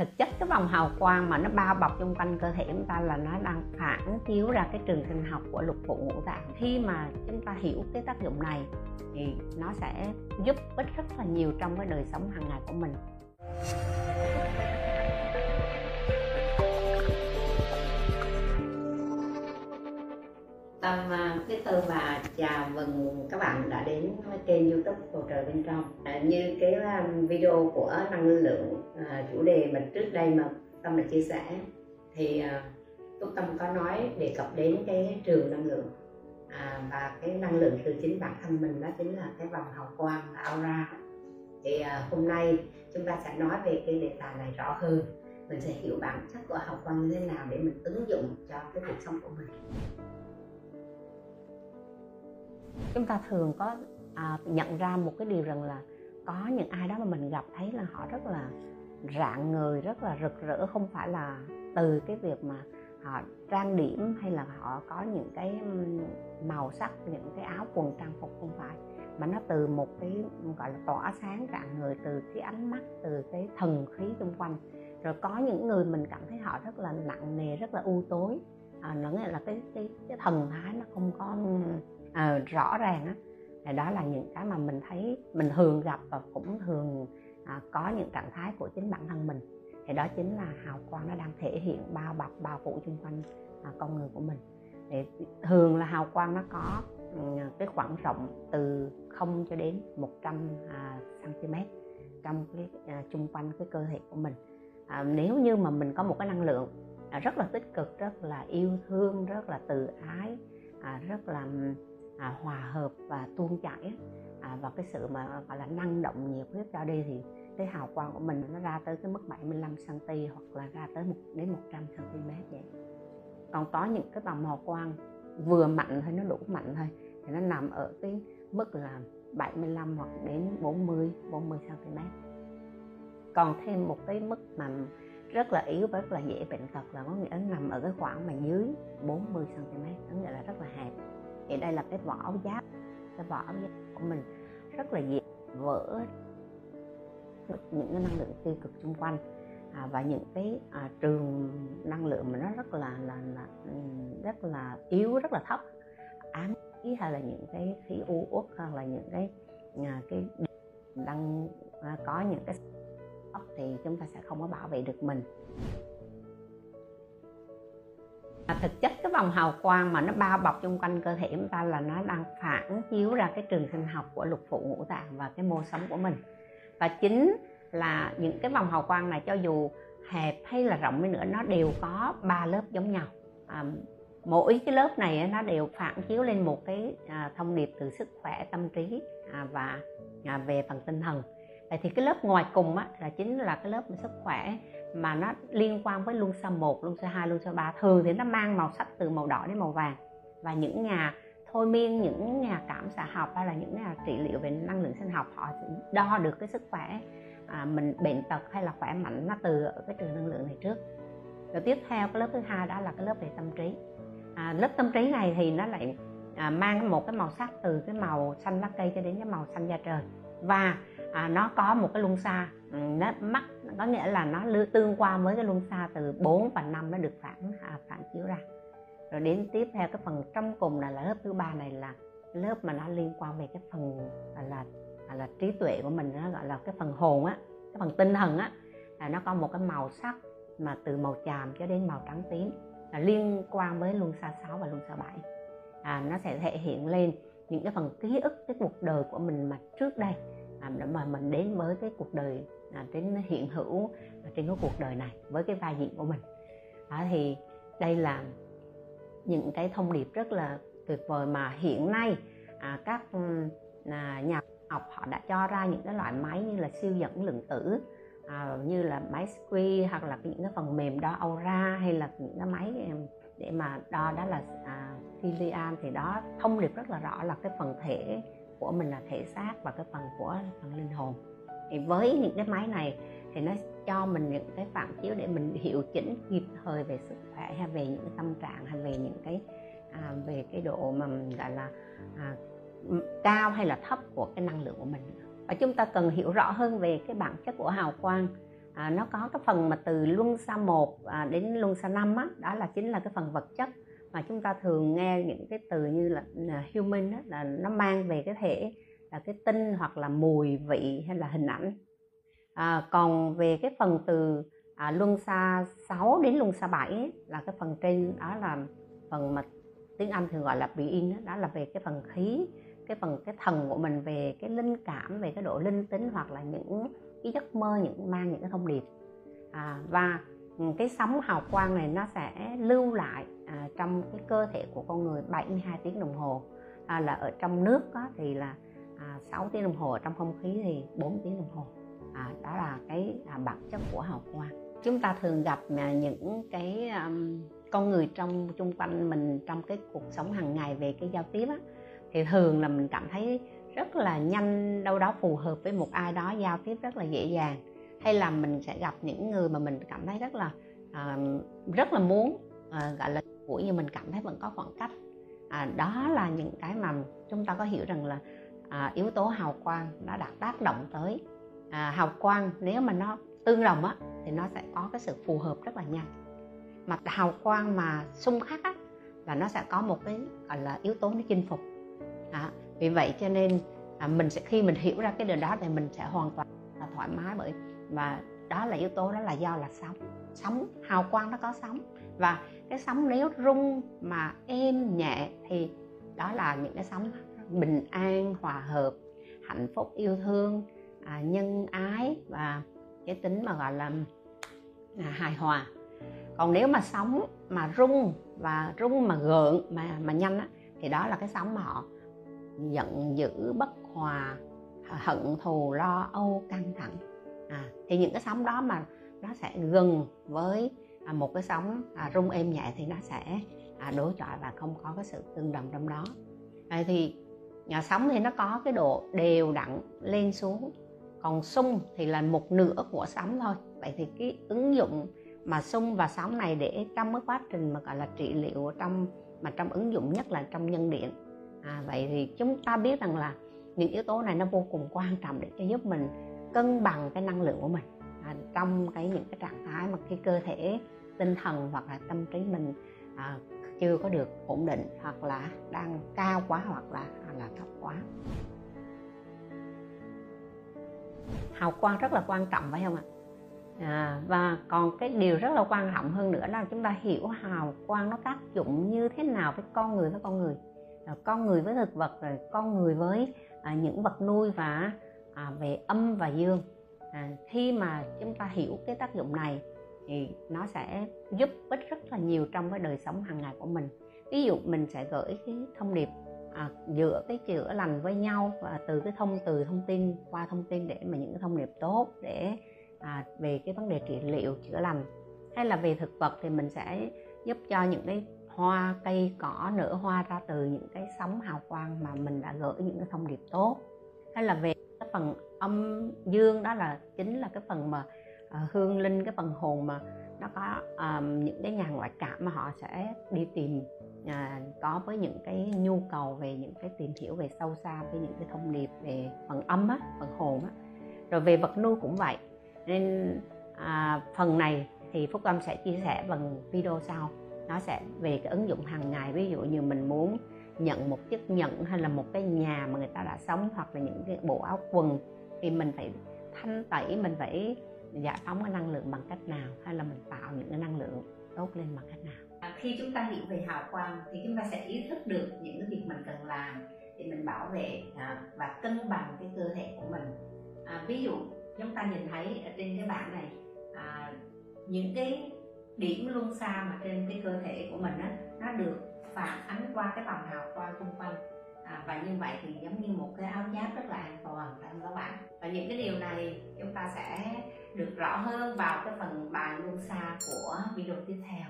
thực chất cái vòng hào quang mà nó bao bọc xung quanh cơ thể chúng ta là nó đang phản chiếu ra cái trường sinh học của lục phủ ngũ tạng. Khi mà chúng ta hiểu cái tác dụng này thì nó sẽ giúp ích rất là nhiều trong cái đời sống hàng ngày của mình. Tâm ờ, cái từ và chào mừng các bạn đã đến với kênh youtube bầu trời bên trong. À, như cái ờ, video của năng lượng à, chủ đề mình trước đây mà Tâm đã chia sẻ thì à, Túc Tâm có nói đề cập đến cái trường năng lượng à, và cái năng lượng từ chính bản thân mình đó chính là cái vòng hào quang là aura. Thì à, hôm nay chúng ta sẽ nói về cái đề tài này rõ hơn. Mình sẽ hiểu bản chất của hào quang như thế nào để mình ứng dụng cho cái cuộc sống của mình chúng ta thường có à, nhận ra một cái điều rằng là có những ai đó mà mình gặp thấy là họ rất là rạng người rất là rực rỡ không phải là từ cái việc mà họ trang điểm hay là họ có những cái màu sắc những cái áo quần trang phục không phải. Mà nó từ một cái gọi là tỏa sáng rạng người từ cái ánh mắt từ cái thần khí xung quanh. Rồi có những người mình cảm thấy họ rất là nặng nề rất là u tối. À, nó nghĩa là cái cái cái thần thái nó không có à, rõ ràng á thì đó là những cái mà mình thấy mình thường gặp và cũng thường à, có những trạng thái của chính bản thân mình. Thì đó chính là hào quang nó đang thể hiện bao bọc bao phủ xung quanh à, con người của mình. Thì thường là hào quang nó có ừ, cái khoảng rộng từ 0 cho đến 100 à, cm trong cái à, chung quanh cái cơ thể của mình. À, nếu như mà mình có một cái năng lượng à, rất là tích cực rất là yêu thương rất là từ ái à, rất là ừ, à, hòa hợp và tuôn chảy à, và cái sự mà gọi là năng động nhiệt huyết ra đi thì cái hào quang của mình nó ra tới cái mức 75 cm hoặc là ra tới 1 đến 100 cm vậy. Còn có những cái vòng hào quang vừa mạnh thôi nó đủ mạnh thôi thì nó nằm ở cái mức là 75 hoặc đến 40 40 cm còn thêm một cái mức mà rất là yếu và rất là dễ bệnh tật là có nghĩa nằm ở cái khoảng mà dưới 40 cm có nghĩa là rất là hẹp thì đây là cái vỏ áo giáp cái vỏ áo giáp của mình. Rất là dễ vỡ những cái năng lượng tiêu cực xung quanh. À, và những cái à, trường năng lượng mà nó rất là là, là rất là yếu rất là thấp. Ám khí hay là những cái khí u uất hoặc là những cái à, cái đang à, có những cái thì chúng ta sẽ không có bảo vệ được mình thực chất cái vòng hào quang mà nó bao bọc xung quanh cơ thể chúng ta là nó đang phản chiếu ra cái trường sinh học của lục phủ ngũ tạng và cái mô sống của mình. Và chính là những cái vòng hào quang này cho dù hẹp hay là rộng đi nữa nó đều có ba lớp giống nhau. À, mỗi cái lớp này nó đều phản chiếu lên một cái à, thông điệp từ sức khỏe tâm trí à, và à, về phần tinh thần. Vậy thì cái lớp ngoài cùng á, là chính là cái lớp sức khỏe mà nó liên quan với luân xa 1, luân xa 2, luân xa 3 thường thì nó mang màu sắc từ màu đỏ đến màu vàng. Và những nhà thôi miên những nhà cảm xạ học hay là những nhà trị liệu về năng lượng sinh học họ sẽ đo được cái sức khỏe à, mình bệnh tật hay là khỏe mạnh nó từ ở cái trường năng lượng này trước. Rồi tiếp theo cái lớp thứ hai đó là cái lớp về tâm trí. À, lớp tâm trí này thì nó lại à, mang một cái màu sắc từ cái màu xanh lá cây cho đến cái màu xanh da trời. Và à, nó có một cái luân xa ừ, nó mắt có nghĩa là nó tương quan với cái luân xa từ 4 và 5 nó được phản à, phản chiếu ra. Rồi đến tiếp theo cái phần trong cùng này là lớp thứ ba này là lớp mà nó liên quan về cái phần là là, là trí tuệ của mình nó gọi là cái phần hồn á cái phần tinh thần á. Là nó có một cái màu sắc mà từ màu tràm cho đến màu trắng tím là liên quan với luân xa 6 và luân xa 7 à, nó sẽ thể hiện lên những cái phần ký ức cái cuộc đời của mình mà trước đây à, để mà mình đến với cái cuộc đời à, hiện hữu trên cái cuộc đời này với cái vai diễn của mình. À, thì đây là những cái thông điệp rất là tuyệt vời mà hiện nay à, các à, nhà học họ đã cho ra những cái loại máy như là siêu dẫn lượng tử à, như là máy Squee hoặc là những cái phần mềm đo aura hay là những cái máy để mà đo đó là à, Kilian thì đó thông điệp rất là rõ là cái phần thể của mình là thể xác và cái phần của phần linh hồn thì với những cái máy này thì nó cho mình những cái phản chiếu để mình hiệu chỉnh kịp thời về sức khỏe hay về những cái tâm trạng hay về những cái à, về cái độ mà mình gọi là à, cao hay là thấp của cái năng lượng của mình. Và chúng ta cần hiểu rõ hơn về cái bản chất của hào quang. À, nó có cái phần mà từ luân xa 1 à, đến luân xa 5 á, đó là chính là cái phần vật chất. Mà chúng ta thường nghe những cái từ như là, là human đó, là nó mang về cái thể là cái tinh hoặc là mùi vị hay là hình ảnh. À, còn về cái phần từ à, luân xa 6 đến luân xa 7 ấy, là cái phần trên đó là phần mà tiếng Anh thường gọi là being đó, đó là về cái phần khí cái phần cái thần của mình về cái linh cảm về cái độ linh tính hoặc là những cái giấc mơ những mang những cái thông điệp. À, và cái sóng hào quang này nó sẽ lưu lại à, trong cái cơ thể của con người 72 tiếng đồng hồ. À, là ở trong nước đó, thì là à, 6 tiếng đồng hồ trong không khí thì 4 tiếng đồng hồ. À, đó là cái à, bản chất của hào quang. Chúng ta thường gặp à, những cái um, con người trong chung quanh mình trong cái cuộc sống hàng ngày về cái giao tiếp á, thì thường là mình cảm thấy rất là nhanh đâu đó phù hợp với một ai đó giao tiếp rất là dễ dàng. Hay là mình sẽ gặp những người mà mình cảm thấy rất là à, rất là muốn à, gọi là của như mình cảm thấy vẫn có khoảng cách. À, đó là những cái mà chúng ta có hiểu rằng là à, yếu tố hào quang nó đã tác động tới. À, hào quang nếu mà nó tương đồng á thì nó sẽ có cái sự phù hợp rất là nhanh. Mà hào quang mà xung khắc á là nó sẽ có một cái gọi là yếu tố nó chinh phục. À, vì vậy cho nên à, mình sẽ khi mình hiểu ra cái điều đó thì mình sẽ hoàn toàn là thoải mái bởi và đó là yếu tố đó là do là sóng. Sóng hào quang nó có sóng. Và cái sóng nếu rung mà êm nhẹ thì đó là những cái sóng bình an hòa hợp hạnh phúc yêu thương à, nhân ái và cái tính mà gọi là à, hài hòa. Còn nếu mà sóng mà rung và rung mà gợn mà mà nhanh á, thì đó là cái sóng mà họ giận dữ bất hòa hận thù lo âu căng thẳng. À, thì những cái sóng đó mà nó sẽ gần với à, một cái sóng à, rung êm nhẹ thì nó sẽ à, đối chọi và không có cái sự tương đồng trong đó. À, thì nhà sóng thì nó có cái độ đều đặn lên xuống. Còn sung thì là một nửa của sóng thôi. Vậy thì cái ứng dụng mà sung và sóng này để trong cái quá trình mà gọi là trị liệu trong mà trong ứng dụng nhất là trong nhân điện. À, vậy thì chúng ta biết rằng là những yếu tố này nó vô cùng quan trọng để cho giúp mình cân bằng cái năng lượng của mình. À, trong cái những cái trạng thái mà cái cơ thể tinh thần hoặc là tâm trí mình à, chưa có được ổn định hoặc là đang cao quá hoặc là hoặc là thấp quá. Hào quang rất là quan trọng phải không ạ? À, và còn cái điều rất là quan trọng hơn nữa là chúng ta hiểu hào quang nó tác dụng như thế nào với con người với con người. À, con người với thực vật rồi con người với à, những vật nuôi và à, về âm và dương. À, khi mà chúng ta hiểu cái tác dụng này thì nó sẽ giúp ích rất là nhiều trong cái đời sống hàng ngày của mình. Ví dụ mình sẽ gửi cái thông điệp à, giữa cái chữa lành với nhau và từ cái thông từ thông tin qua thông tin để mà những cái thông điệp tốt để à, về cái vấn đề trị liệu chữa lành. Hay là về thực vật thì mình sẽ giúp cho những cái hoa cây cỏ nở hoa ra từ những cái sóng hào quang mà mình đã gửi những cái thông điệp tốt. Hay là về cái phần âm dương đó là chính là cái phần mà uh, hương linh cái phần hồn mà nó có um, những cái nhà ngoại cảm mà họ sẽ đi tìm uh, có với những cái nhu cầu về những cái tìm hiểu về sâu xa với những cái thông điệp về phần âm á phần hồn á. Rồi về vật nuôi cũng vậy. Nên à, phần này thì phúc âm sẽ chia sẻ bằng video sau. Nó sẽ về cái ứng dụng hàng ngày ví dụ như mình muốn nhận một chiếc nhận hay là một cái nhà mà người ta đã sống hoặc là những cái bộ áo quần thì mình phải thanh tẩy mình phải giải phóng cái năng lượng bằng cách nào hay là mình tạo những cái năng lượng tốt lên bằng cách nào? À, khi chúng ta hiểu về hào quang thì chúng ta sẽ ý thức được những cái việc mình cần làm để mình bảo vệ à, và cân bằng cái cơ thể của mình. À, ví dụ chúng ta nhìn thấy ở trên cái bảng này à, những cái điểm luân xa mà trên cái cơ thể của mình á nó được phản ánh qua cái vòng hào quang xung quanh. À, và như vậy thì giống như một cái áo giáp rất là an toàn phải không các bạn? Và những cái điều này chúng ta sẽ được rõ hơn vào cái phần bài luân xa của video tiếp theo.